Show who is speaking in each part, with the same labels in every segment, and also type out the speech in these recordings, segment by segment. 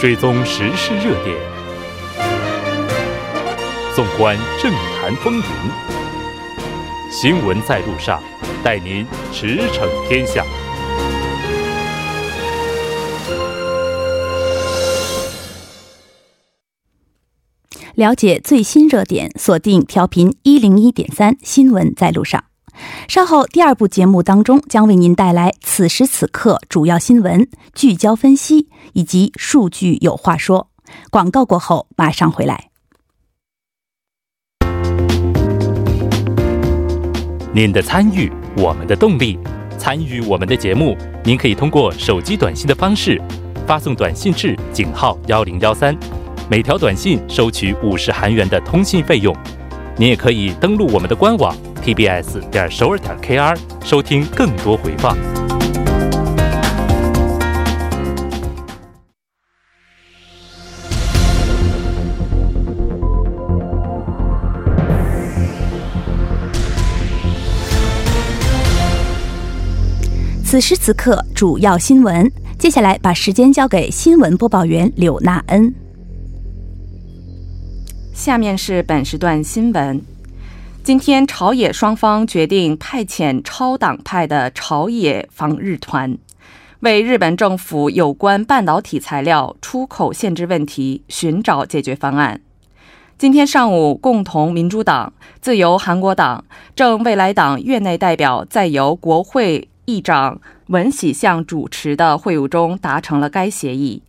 Speaker 1: 追踪时事热点，纵观政坛风云，新闻在路上，带您驰骋天下。
Speaker 2: 了解最新热点，锁定调频一零一点三，新闻在路上。稍后第二部节目当中将为您带来此时此刻主要新闻聚焦分析以及数据有话说。广告过后马上回来。
Speaker 1: 您的参与，我们的动力。参与我们的节目，您可以通过手机短信的方式发送短信至井号幺零幺三，每条短信收取五十韩元的通信费用。您也可以登录我们的官网。Tbs 点首尔点 kr 收听更多回放。
Speaker 2: 此时此刻，主要新闻。接下来把时间交给新闻播报员柳娜恩。
Speaker 3: 下面是本时段新闻。今天，朝野双方决定派遣超党派的朝野防日团，为日本政府有关半导体材料出口限制问题寻找解决方案。今天上午，共同民主党、自由韩国党、正未来党院内代表在由国会议长文喜相主持的会晤中达成了该协议。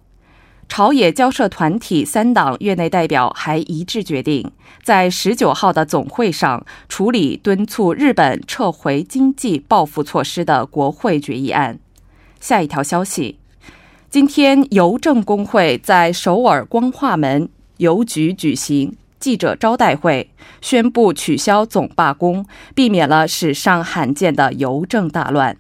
Speaker 3: 朝野交涉团体三党院内代表还一致决定，在十九号的总会上处理敦促日本撤回经济报复措施的国会决议案。下一条消息：今天邮政工会在首尔光化门邮局举行记者招待会，宣布取消总罢工，避免了史上罕见的邮政大乱。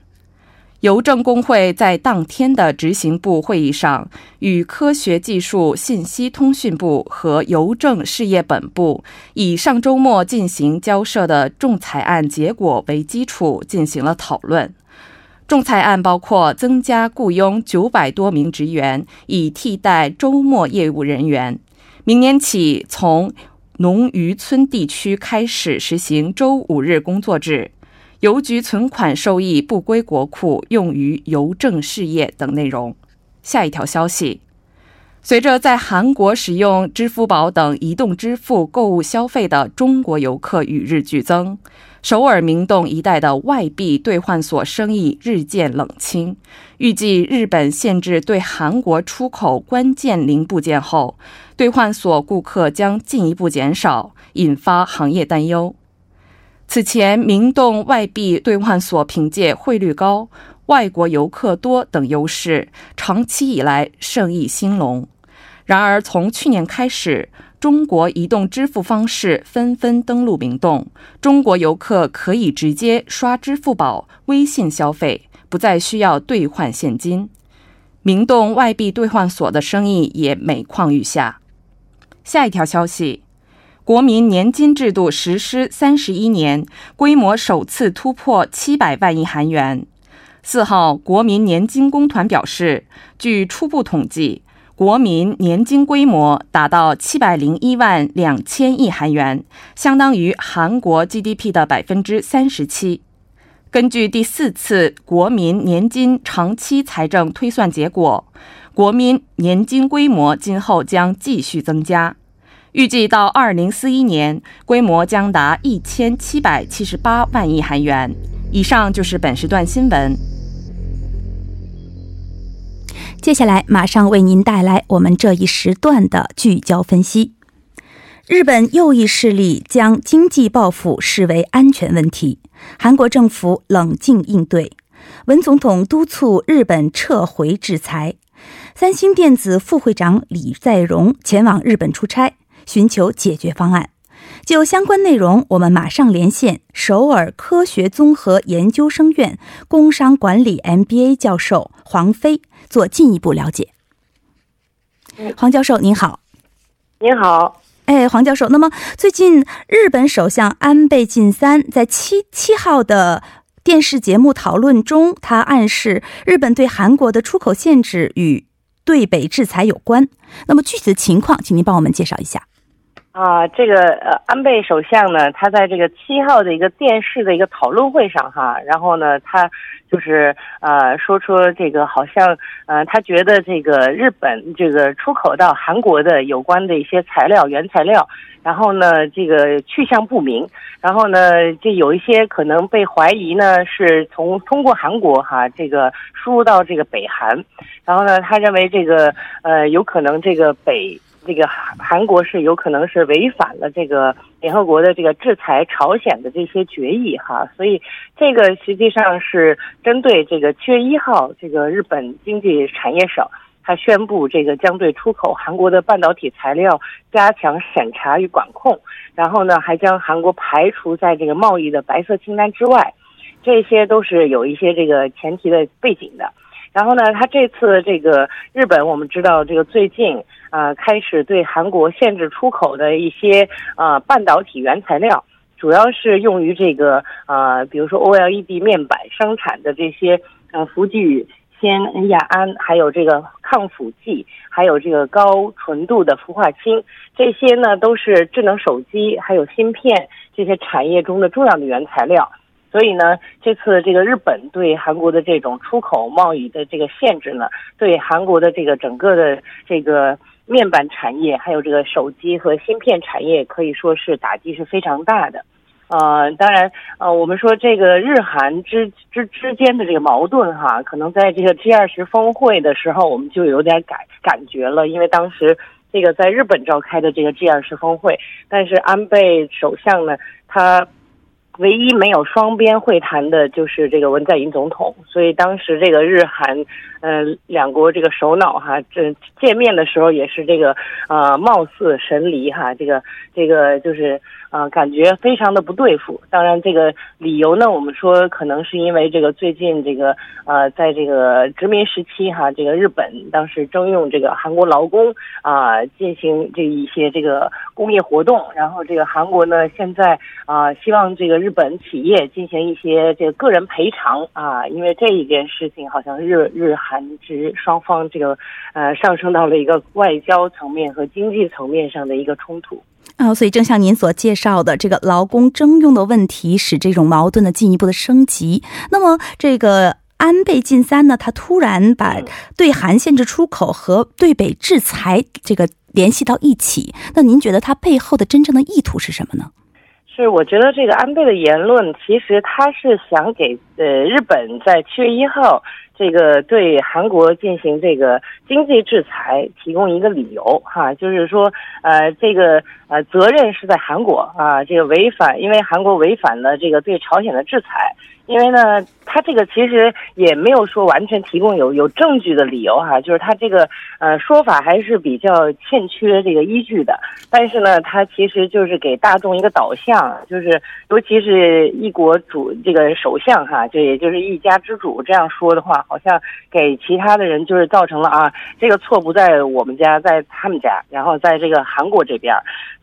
Speaker 3: 邮政工会在当天的执行部会议上，与科学技术信息通讯部和邮政事业本部以上周末进行交涉的仲裁案结果为基础进行了讨论。仲裁案包括增加雇佣九百多名职员，以替代周末业务人员。明年起，从农渔村地区开始实行周五日工作制。邮局存款收益不归国库，用于邮政事业等内容。下一条消息：随着在韩国使用支付宝等移动支付购物消费的中国游客与日俱增，首尔明洞一带的外币兑换所生意日渐冷清。预计日本限制对韩国出口关键零部件后，兑换所顾客将进一步减少，引发行业担忧。此前，明洞外币兑换所凭借汇率高、外国游客多等优势，长期以来生意兴隆。然而，从去年开始，中国移动支付方式纷纷登陆明洞，中国游客可以直接刷支付宝、微信消费，不再需要兑换现金。明洞外币兑换所的生意也每况愈下。下一条消息。国民年金制度实施三十一年，规模首次突破七百万亿韩元。四号，国民年金工团表示，据初步统计，国民年金规模达到七百零一万两千亿韩元，相当于韩国 GDP 的百分之三十七。根据第四次国民年金长期财政推算结果，国民年金规模今后将继续增加。预计到二零四一年，规模将达一千七百七十八万亿韩元。以上就是本时段新闻。
Speaker 2: 接下来马上为您带来我们这一时段的聚焦分析。日本右翼势力将经济报复视为安全问题，韩国政府冷静应对，文总统督促日本撤回制裁。三星电子副会长李在镕前往日本出差。寻求解决方案。就相关内容，我们马上连线首尔科学综合研究生院工商管理 MBA 教授黄飞，做进一步了解。黄教授您好，
Speaker 4: 您好，
Speaker 2: 哎，黄教授，那么最近日本首相安倍晋三在七七号的电视节目讨论中，他暗示日本对韩国的出口限制与。对北制裁有关。那么具体的情况，请您帮我们介绍一下。
Speaker 4: 啊，这个呃，安倍首相呢，他在这个七号的一个电视的一个讨论会上哈，然后呢，他就是呃说出这个好像呃，他觉得这个日本这个出口到韩国的有关的一些材料原材料，然后呢，这个去向不明，然后呢，这有一些可能被怀疑呢是从通过韩国哈这个输入到这个北韩，然后呢，他认为这个呃有可能这个北。这个韩国是有可能是违反了这个联合国的这个制裁朝鲜的这些决议哈，所以这个实际上是针对这个七月一号，这个日本经济产业省他宣布这个将对出口韩国的半导体材料加强审查与管控，然后呢还将韩国排除在这个贸易的白色清单之外，这些都是有一些这个前提的背景的。然后呢，他这次这个日本，我们知道这个最近啊开始对韩国限制出口的一些呃半导体原材料，主要是用于这个呃，比如说 OLED 面板生产的这些呃氟聚酰亚胺，还有这个抗腐剂，还有这个高纯度的氟化氢，这些呢都是智能手机还有芯片这些产业中的重要的原材料。所以呢，这次这个日本对韩国的这种出口贸易的这个限制呢，对韩国的这个整个的这个面板产业，还有这个手机和芯片产业，可以说是打击是非常大的。呃，当然，呃，我们说这个日韩之之之间的这个矛盾哈，可能在这个 G 二十峰会的时候，我们就有点感感觉了，因为当时这个在日本召开的这个 G 二十峰会，但是安倍首相呢，他。唯一没有双边会谈的就是这个文在寅总统，所以当时这个日韩，呃，两国这个首脑哈，这见面的时候也是这个，呃，貌似神离哈，这个这个就是。啊，感觉非常的不对付。当然，这个理由呢，我们说可能是因为这个最近这个呃，在这个殖民时期哈，这个日本当时征用这个韩国劳工啊，进行这一些这个工业活动。然后这个韩国呢，现在啊，希望这个日本企业进行一些这个个人赔偿啊，因为这一件事情好像日日韩之双方这个呃上升到了一个外交层面和经济层面上的一个冲突。
Speaker 2: 啊，所以正像您所介绍的，这个劳工征用的问题，使这种矛盾的进一步的升级。那么，这个安倍晋三呢，他突然把对韩限制出口和对北制裁这个联系到一起，那您觉得他背后的真正的意图是什么呢？
Speaker 4: 是，我觉得这个安倍的言论，其实他是想给呃日本在七月一号。这个对韩国进行这个经济制裁提供一个理由哈，就是说，呃，这个呃责任是在韩国啊，这个违反，因为韩国违反了这个对朝鲜的制裁。因为呢，他这个其实也没有说完全提供有有证据的理由哈，就是他这个呃说法还是比较欠缺这个依据的。但是呢，他其实就是给大众一个导向，就是尤其是一国主这个首相哈，就也就是一家之主这样说的话，好像给其他的人就是造成了啊，这个错不在我们家，在他们家，然后在这个韩国这边。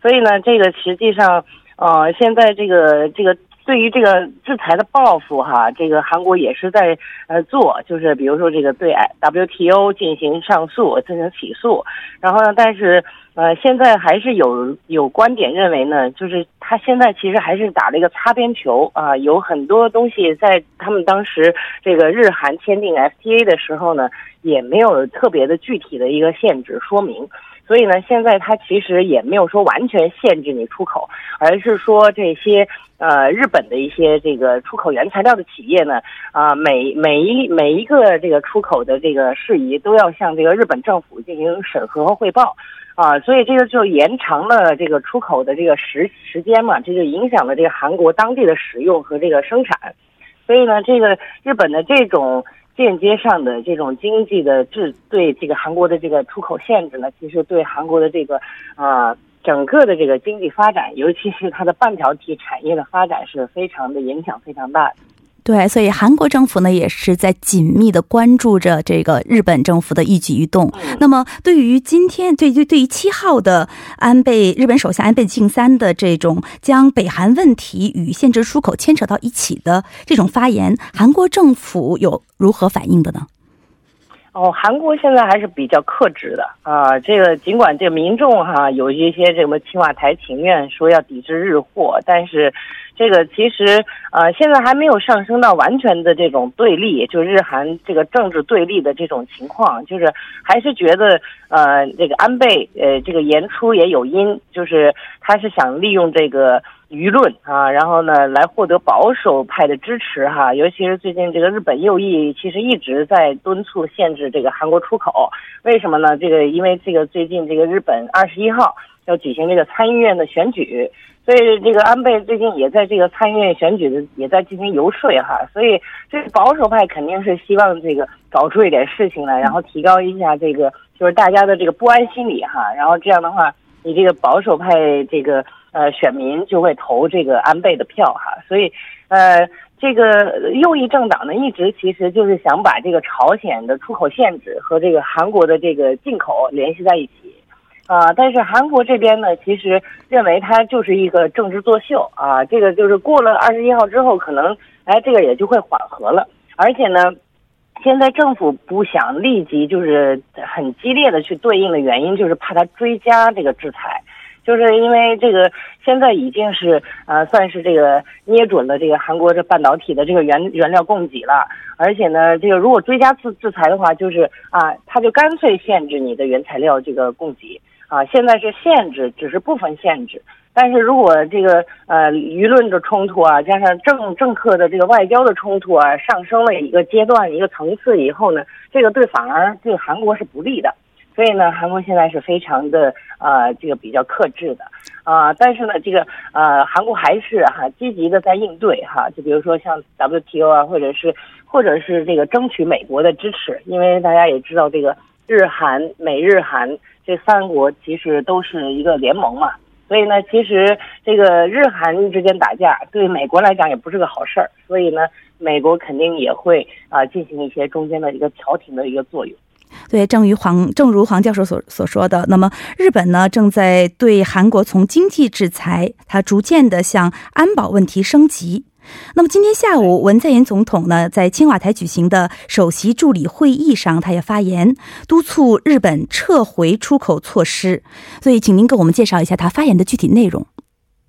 Speaker 4: 所以呢，这个实际上呃，现在这个这个。对于这个制裁的报复，哈，这个韩国也是在呃做，就是比如说这个对 WTO 进行上诉、进行起诉，然后呢，但是呃现在还是有有观点认为呢，就是他现在其实还是打了一个擦边球啊，有很多东西在他们当时这个日韩签订 FTA 的时候呢，也没有特别的具体的一个限制说明。所以呢，现在它其实也没有说完全限制你出口，而是说这些呃日本的一些这个出口原材料的企业呢，啊每每一每一个这个出口的这个事宜都要向这个日本政府进行审核和汇报，啊，所以这个就延长了这个出口的这个时时间嘛，这就影响了这个韩国当地的使用和这个生产，所以呢，这个日本的这种。间接上的这种经济的制对这个韩国的这个出口限制呢，其实对韩国的这个啊整个的这个经济发展，尤其是它的半导体产业的发展，是非常的影响非常大的。
Speaker 2: 对，所以韩国政府呢也是在紧密的关注着这个日本政府的一举一动。那么，对于今天对对对于七号的安倍日本首相安倍晋三的这种将北韩问题与限制出口牵扯到一起的这种发言，韩国政府有如何反应的呢？
Speaker 4: 哦，韩国现在还是比较克制的啊。这个尽管这个民众哈有一些这么青瓦台情愿说要抵制日货，但是这个其实呃现在还没有上升到完全的这种对立，就日韩这个政治对立的这种情况，就是还是觉得呃这个安倍呃这个言出也有因，就是他是想利用这个。舆论啊，然后呢，来获得保守派的支持哈，尤其是最近这个日本右翼其实一直在敦促限制这个韩国出口，为什么呢？这个因为这个最近这个日本二十一号要举行这个参议院的选举，所以这个安倍最近也在这个参议院选举的也在进行游说哈，所以这个保守派肯定是希望这个搞出一点事情来，然后提高一下这个就是大家的这个不安心理哈，然后这样的话，你这个保守派这个。呃，选民就会投这个安倍的票哈，所以，呃，这个右翼政党呢，一直其实就是想把这个朝鲜的出口限制和这个韩国的这个进口联系在一起，啊，但是韩国这边呢，其实认为它就是一个政治作秀啊，这个就是过了二十一号之后，可能哎，这个也就会缓和了，而且呢，现在政府不想立即就是很激烈的去对应的原因，就是怕他追加这个制裁。就是因为这个现在已经是呃算是这个捏准了这个韩国这半导体的这个原原料供给了，而且呢，这个如果追加制制裁的话，就是啊，他就干脆限制你的原材料这个供给啊。现在是限制，只是部分限制，但是如果这个呃舆论的冲突啊，加上政政客的这个外交的冲突啊，上升了一个阶段一个层次以后呢，这个对反而对韩国是不利的。所以呢，韩国现在是非常的呃，这个比较克制的。啊，但是呢，这个呃，韩国还是哈积极的在应对哈，就比如说像 WTO 啊，或者是或者是这个争取美国的支持，因为大家也知道这个日韩美日韩这三国其实都是一个联盟嘛，所以呢，其实这个日韩之间打架对美国来讲也不是个好事儿，所以呢，美国肯定也会啊进行一些中间的一个调停的一个作用。
Speaker 2: 对，正如黄正如黄教授所所说的，那么日本呢正在对韩国从经济制裁，它逐渐的向安保问题升级。那么今天下午，文在寅总统呢在青瓦台举行的首席助理会议上，他也发言督促日本撤回出口措施。所以，请您给我们介绍一下他发言的具体内容。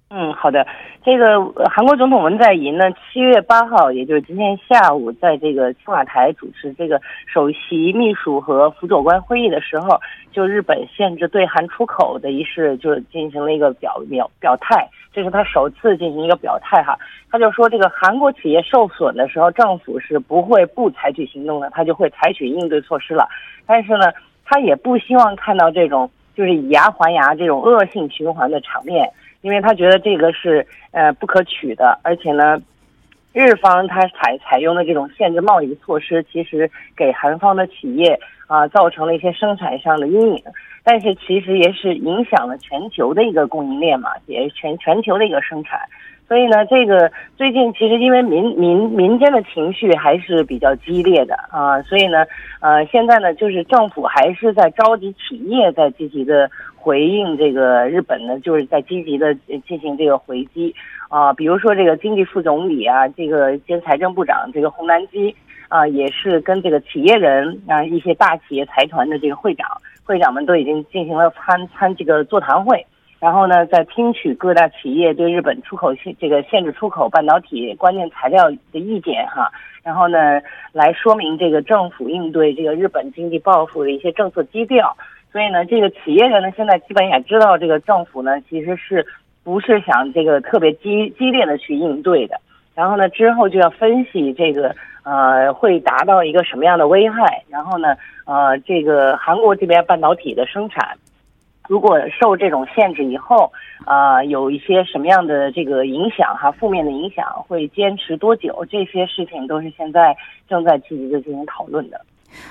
Speaker 4: 嗯，好的。这个韩国总统文在寅呢，七月八号，也就是今天下午，在这个青瓦台主持这个首席秘书和辅佐官会议的时候，就日本限制对韩出口的一事，就进行了一个表表表态。这是他首次进行一个表态哈，他就说这个韩国企业受损的时候，政府是不会不采取行动的，他就会采取应对措施了。但是呢，他也不希望看到这种就是以牙还牙这种恶性循环的场面。因为他觉得这个是呃不可取的，而且呢，日方他采采用的这种限制贸易的措施，其实给韩方的企业啊造成了一些生产上的阴影，但是其实也是影响了全球的一个供应链嘛，也全全球的一个生产。所以呢，这个最近其实因为民民民间的情绪还是比较激烈的啊，所以呢，呃，现在呢，就是政府还是在召集企业在积极的回应这个日本呢，就是在积极的进行这个回击啊，比如说这个经济副总理啊，这个兼财政部长这个洪南基啊，也是跟这个企业人啊一些大企业财团的这个会长会长们都已经进行了参参这个座谈会。然后呢，在听取各大企业对日本出口限这个限制出口半导体关键材料的意见哈，然后呢，来说明这个政府应对这个日本经济报复的一些政策基调。所以呢，这个企业人呢，现在基本也知道这个政府呢，其实是不是想这个特别激激烈的去应对的。然后呢，之后就要分析这个呃会达到一个什么样的危害。然后呢，呃，这个韩国这边半导体的生产。如果受这种限制以后，啊，有一些什么样的这个影响哈，负面的影响会坚持多久？这些事情都是现在正在积极的进行讨论的。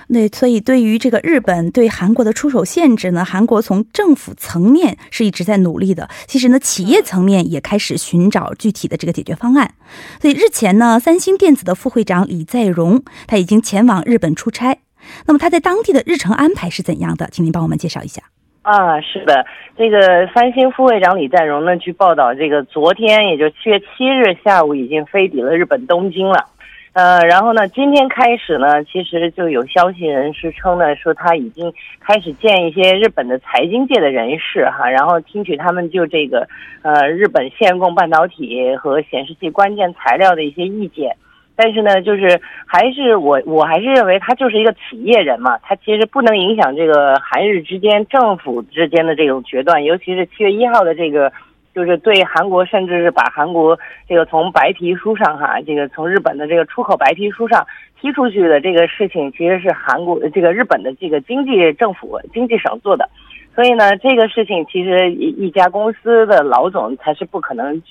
Speaker 2: 那所以，对于这个日本对韩国的出手限制呢，韩国从政府层面是一直在努力的。其实呢，企业层面也开始寻找具体的这个解决方案。所以日前呢，三星电子的副会长李在镕他已经前往日本出差。那么他在当地的日程安排是怎样的？请您帮我们介绍一下。
Speaker 4: 啊，是的，这个三星副会长李在镕呢，据报道，这个昨天，也就七月七日下午，已经飞抵了日本东京了。呃，然后呢，今天开始呢，其实就有消息人士称呢，说他已经开始见一些日本的财经界的人士哈，然后听取他们就这个呃日本限供半导体和显示器关键材料的一些意见。但是呢，就是还是我我还是认为他就是一个企业人嘛，他其实不能影响这个韩日之间政府之间的这种决断，尤其是七月一号的这个。就是对韩国，甚至是把韩国这个从白皮书上哈，这个从日本的这个出口白皮书上踢出去的这个事情，其实是韩国这个日本的这个经济政府经济省做的，所以呢，这个事情其实一一家公司的老总他是不可能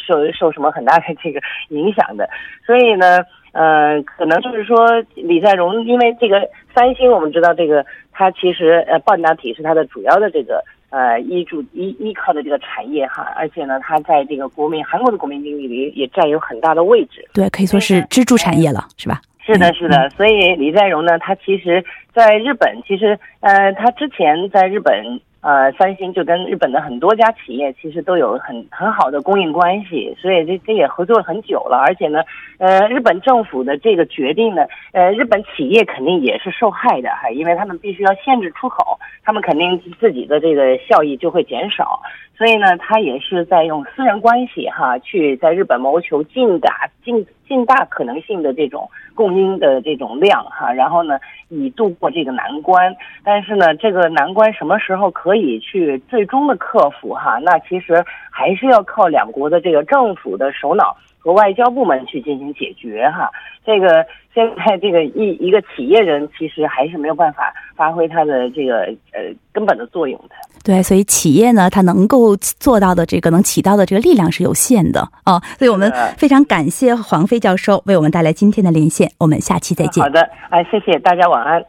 Speaker 4: 受受什么很大的这个影响的，所以呢，呃，可能就是说李在镕，因为这个三星，我们知道这个它其实呃半导体是它的主要的这个。呃，依住依依靠的这个产业哈，而且呢，它在这个国民韩国的国民经济里也占有很大的位置。
Speaker 2: 对，可以说是支柱产业了，是吧？
Speaker 4: 是的，是的。所以李在镕呢，他其实在日本，其实呃，他之前在日本。呃，三星就跟日本的很多家企业其实都有很很好的供应关系，所以这这也合作了很久了。而且呢，呃，日本政府的这个决定呢，呃，日本企业肯定也是受害的哈，因为他们必须要限制出口，他们肯定自己的这个效益就会减少。所以呢，他也是在用私人关系哈，去在日本谋求尽大尽尽大可能性的这种供应的这种量哈，然后呢，以度过这个难关。但是呢，这个难关什么时候可以去最终的克服哈？那其实还是要靠两国的这个政府的首脑。和外交部门去进行解决哈，这个现在这个一一个企业人其实还是没有办法发挥他的这个呃根本的作用的。
Speaker 2: 对，所以企业呢，它能够做到的这个能起到的这个力量是有限的啊。所以我们非常感谢黄飞教授为我们带来今天的连线，我们下期再见。
Speaker 4: 好的，哎，谢谢大家，晚安。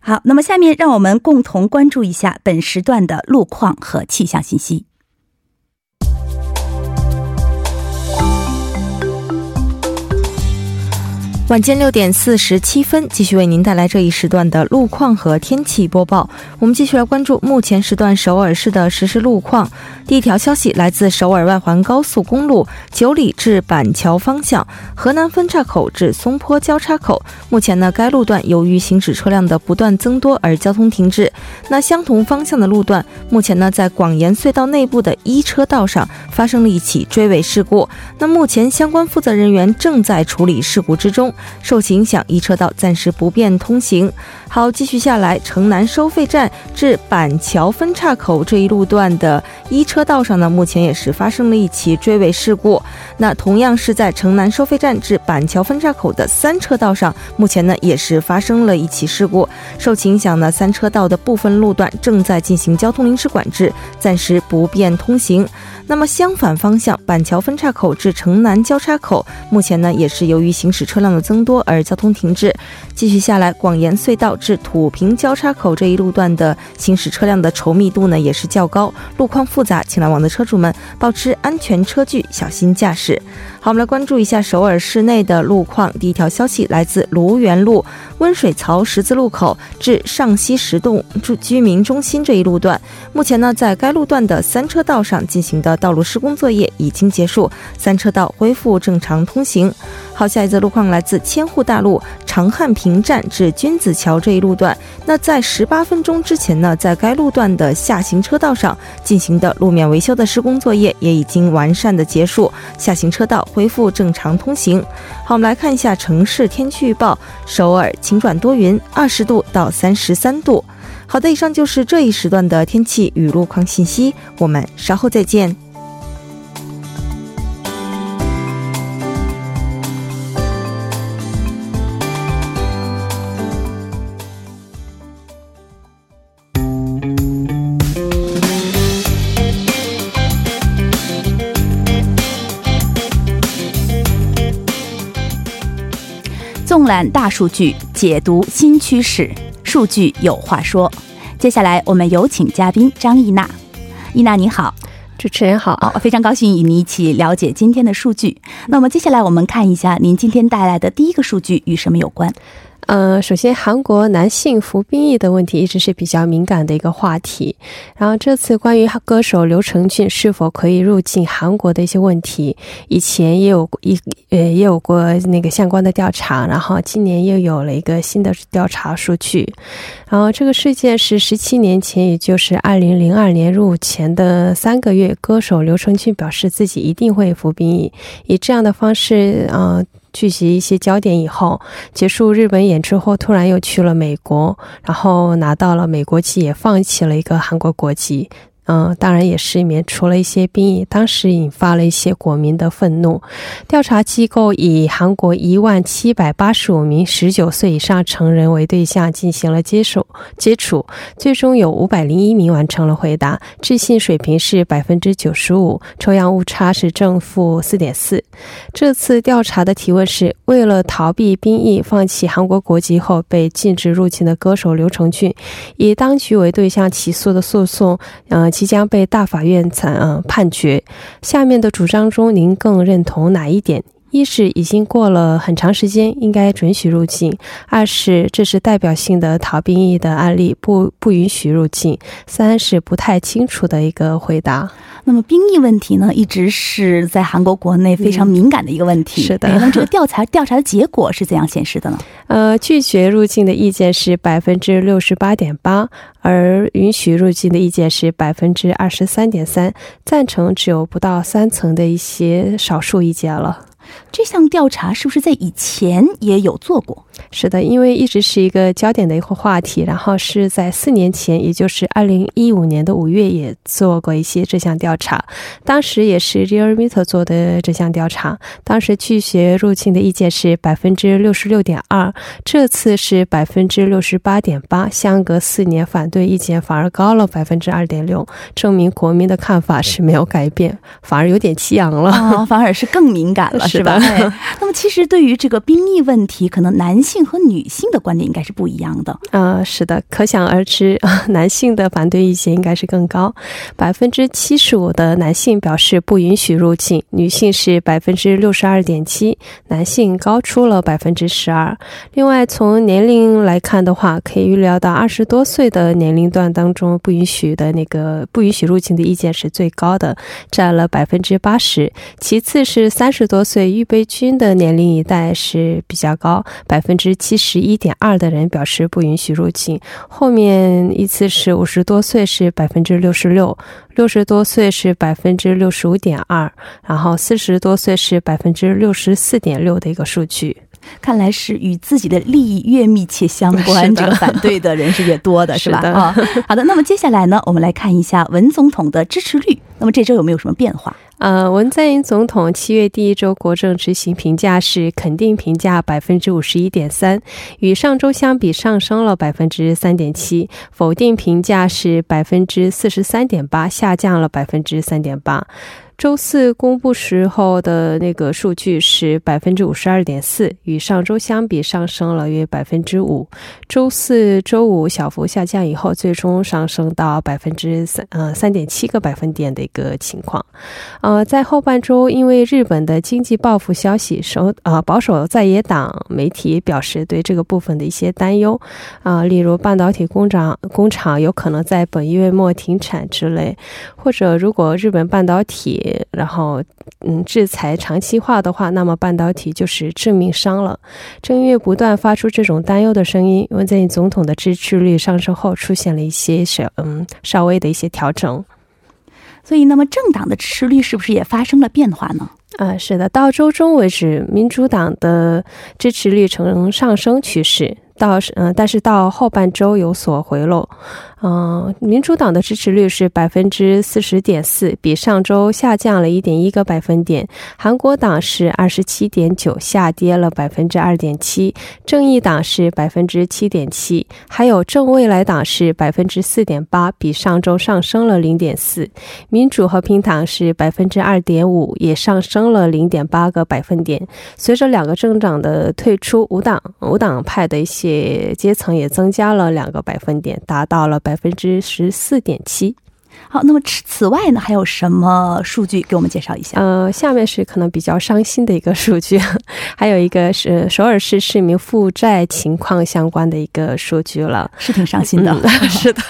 Speaker 2: 好，那么下面让我们共同关注一下本时段的路况和气象信息。
Speaker 5: 晚间六点四十七分，继续为您带来这一时段的路况和天气播报。我们继续来关注目前时段首尔市的实时路况。第一条消息来自首尔外环高速公路九里至板桥方向河南分岔口至松坡交叉口，目前呢该路段由于行驶车辆的不断增多而交通停滞。那相同方向的路段，目前呢在广延隧道内部的一车道上发生了一起追尾事故。那目前相关负责人员正在处理事故之中。受其影响，一车道暂时不便通行。好，继续下来，城南收费站至板桥分岔口这一路段的一车道上呢，目前也是发生了一起追尾事故。那同样是在城南收费站至板桥分岔口的三车道上，目前呢也是发生了一起事故。受其影响呢，三车道的部分路段正在进行交通临时管制，暂时不便通行。那么相反方向，板桥分岔口至城南交叉口，目前呢也是由于行驶车辆的增多而交通停滞。继续下来，广延隧道。至土平交叉口这一路段的行驶车辆的稠密度呢也是较高，路况复杂，请来往的车主们保持安全车距，小心驾驶。好，我们来关注一下首尔市内的路况。第一条消息来自卢园路温水槽十字路口至上西十栋住居民中心这一路段，目前呢在该路段的三车道上进行的道路施工作业已经结束，三车道恢复正常通行。好，下一则路况来自千户大路长汉平站至君子桥这一路段，那在十八分钟之前呢，在该路段的下行车道上进行的路面维修的施工作业也已经完善的结束，下行车道。恢复正常通行。好，我们来看一下城市天气预报：首尔晴转多云，二十度到三十三度。好的，以上就是这一时段的天气与路况信息。我们稍后再见。
Speaker 2: 纵览大数据，解读新趋势，数据有话说。接下来，我们有请嘉宾张艺娜。艺娜，你好，
Speaker 6: 主持人好，
Speaker 2: 非常高兴与您一起了解今天的数据。那么，接下来我们看一下您今天带来的第一个数据与什么有关？
Speaker 6: 呃，首先，韩国男性服兵役的问题一直是比较敏感的一个话题。然后，这次关于歌手刘成俊是否可以入境韩国的一些问题，以前也有一呃也有过那个相关的调查。然后，今年又有了一个新的调查数据。然后，这个事件是十七年前，也就是二零零二年入伍前的三个月，歌手刘成俊表示自己一定会服兵役，以这样的方式，嗯。聚集一些焦点以后，结束日本演出后，突然又去了美国，然后拿到了美国籍，也放弃了一个韩国国籍。嗯，当然也是免除了一些兵役，当时引发了一些国民的愤怒。调查机构以韩国一万七百八十五名十九岁以上成人为对象进行了接受接触，最终有五百零一名完成了回答，置信水平是百分之九十五，抽样误差是正负四点四。这次调查的提问是为了逃避兵役，放弃韩国国籍后被禁止入境的歌手刘成俊，以当局为对象起诉的诉讼，嗯。即将被大法院裁判决。下面的主张中，您更认同哪一点？一是已经过了很长时间，应该准许入境；二是这是代表性的逃兵役的案例，不不允许入境；三是不太清楚的一个回答。
Speaker 2: 那么兵役问题呢，一直是在韩国国内非常敏感的一个问题。是的。那么这个调查调查的结果是怎样显示的呢？
Speaker 6: 呃，拒绝入境的意见是百分之六十八点八，而允许入境的意见是百分之二十三点三，赞成只有不到三层的一些少数意见了。
Speaker 2: 这项调查是不是在以前也有做过？
Speaker 6: 是的，因为一直是一个焦点的一个话题。然后是在四年前，也就是二零一五年的五月，也做过一些这项调查。当时也是 Realmeter 做的这项调查。当时拒绝入侵的意见是百分之六十六点二，这次是百分之六十八点八，相隔四年，反对意见反而高了百分之二点六，证明国民的看法是没有改变，反而有点激昂了，
Speaker 2: 反而是更敏感了。是吧？那么，其实对于这个兵役问题，可能男性和女性的观点应该是不一样的。
Speaker 6: 啊，是的，可想而知，男性的反对意见应该是更高。百分之七十五的男性表示不允许入境，女性是百分之六十二点七，男性高出了百分之十二。另外，从年龄来看的话，可以预料到二十多岁的年龄段当中，不允许的那个不允许入境的意见是最高的，占了百分之八十。其次是。三十多岁预备军的年龄一代是比较高，百分之七十一点二的人表示不允许入境。后面依次是五十多岁是百分之六十六，六十多岁是百分之六十五点二，然后四十多岁是百分之六十四点六的一个数据。
Speaker 2: 看来是与自己的利益越密切相关，这个反对的人是越多的，是吧？啊，好的。那么接下来呢，我们来看一下文总统的支持率。那么这周有没有什么变化？
Speaker 6: 呃，文在寅总统七月第一周国政执行评价是肯定评价百分之五十一点三，与上周相比上升了百分之三点七；否定评价是百分之四十三点八，下降了百分之三点八。周四公布时候的那个数据是百分之五十二点四，与上周相比上升了约百分之五。周四周五小幅下降以后，最终上升到百分之三呃三点七个百分点的一个情况。呃，在后半周，因为日本的经济报复消息，守呃保守在野党媒体表示对这个部分的一些担忧啊，例如半导体工厂工厂有可能在本月末停产之类，或者如果日本半导体然后，嗯，制裁长期化的话，那么半导体就是致命伤了。正因为不断发出这种担忧的声音，文在寅总统的支持率上升后，出现了一些小嗯稍微的一些调整。
Speaker 2: 所以，那么政党的支持率是不是也发生了变化呢？
Speaker 6: 啊，是的，到周中为止，民主党的支持率呈上升趋势。到是嗯，但是到后半周有所回落。嗯，民主党的支持率是百分之四十点四，比上周下降了一点一个百分点。韩国党是二十七点九，下跌了百分之二点七。正义党是百分之七点七，还有正未来党是百分之四点八，比上周上升了零点四。民主和平党是百分之二点五，也上升了零点八个百分点。随着两个政党的退出，无党无党派的一些阶层也增加了两个百分点，达到了。百分之十四点七。
Speaker 2: 好，那么此此外呢，还有什么数据给我们介绍一下？
Speaker 6: 呃，下面是可能比较伤心的一个数据，还有一个是首尔市市民负债情况相关的一个数据了，
Speaker 2: 是挺伤心的，
Speaker 6: 嗯、是的，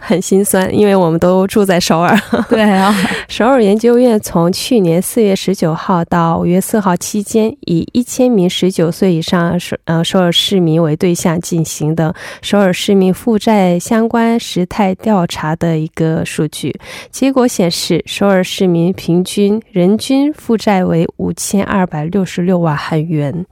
Speaker 6: 很心酸，因为我们都住在首尔。
Speaker 2: 对啊，
Speaker 6: 首尔研究院从去年四月十九号到五月四号期间，以一千名十九岁以上首呃首尔市民为对象进行的首尔市民负债相关时态调查的一个数。据结果显示，首尔市民平均人均负债为五千二百六十六万韩元。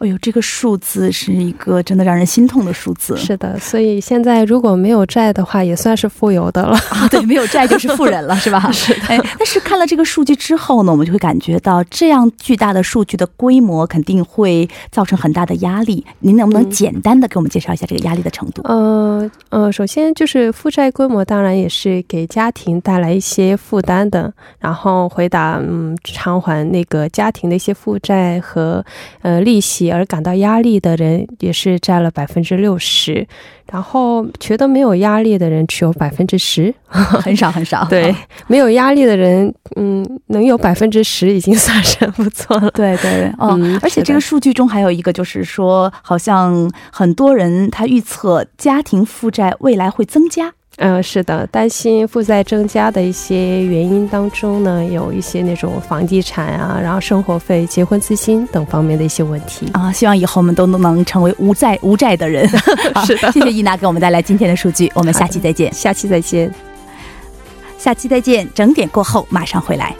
Speaker 2: 哎呦，这个数字是一个真的让人心痛的数字。
Speaker 6: 是的，所以现在如果没有债的话，也算是富有的了。
Speaker 2: 啊、对，没有债就是富人了，是吧？
Speaker 6: 是的。
Speaker 2: 哎，但是看了这个数据之后呢，我们就会感觉到这样巨大的数据的规模肯定会造成很大的压力。您能不能简单的给我们介绍一下这个压力的程度？
Speaker 6: 呃呃，首先就是负债规模，当然也是给家庭带来一些负担的。然后回答嗯偿还那个家庭的一些负债和呃利息。而感到压力的人也是占了百分之六十，然后觉得没有压力的人只有百分之十，
Speaker 2: 很少很少。
Speaker 6: 对，没有压力的人，嗯，能有百分之十已经 算是不错了。
Speaker 2: 对对，哦、嗯，而且这个数据中还有一个就是说，好像很多人他预测家庭负债未来会增加。
Speaker 6: 嗯、呃，是的，担心负债增加的一些原因当中呢，有一些那种房地产啊，然后生活费、结婚资金等方面的一些问题
Speaker 2: 啊。希望以后我们都能成为无债无债的人。
Speaker 6: 是的，
Speaker 2: 谢谢伊娜给我们带来今天的数据，我们下期再见。
Speaker 6: 下期再见，
Speaker 2: 下期再见。整点过后马上回来。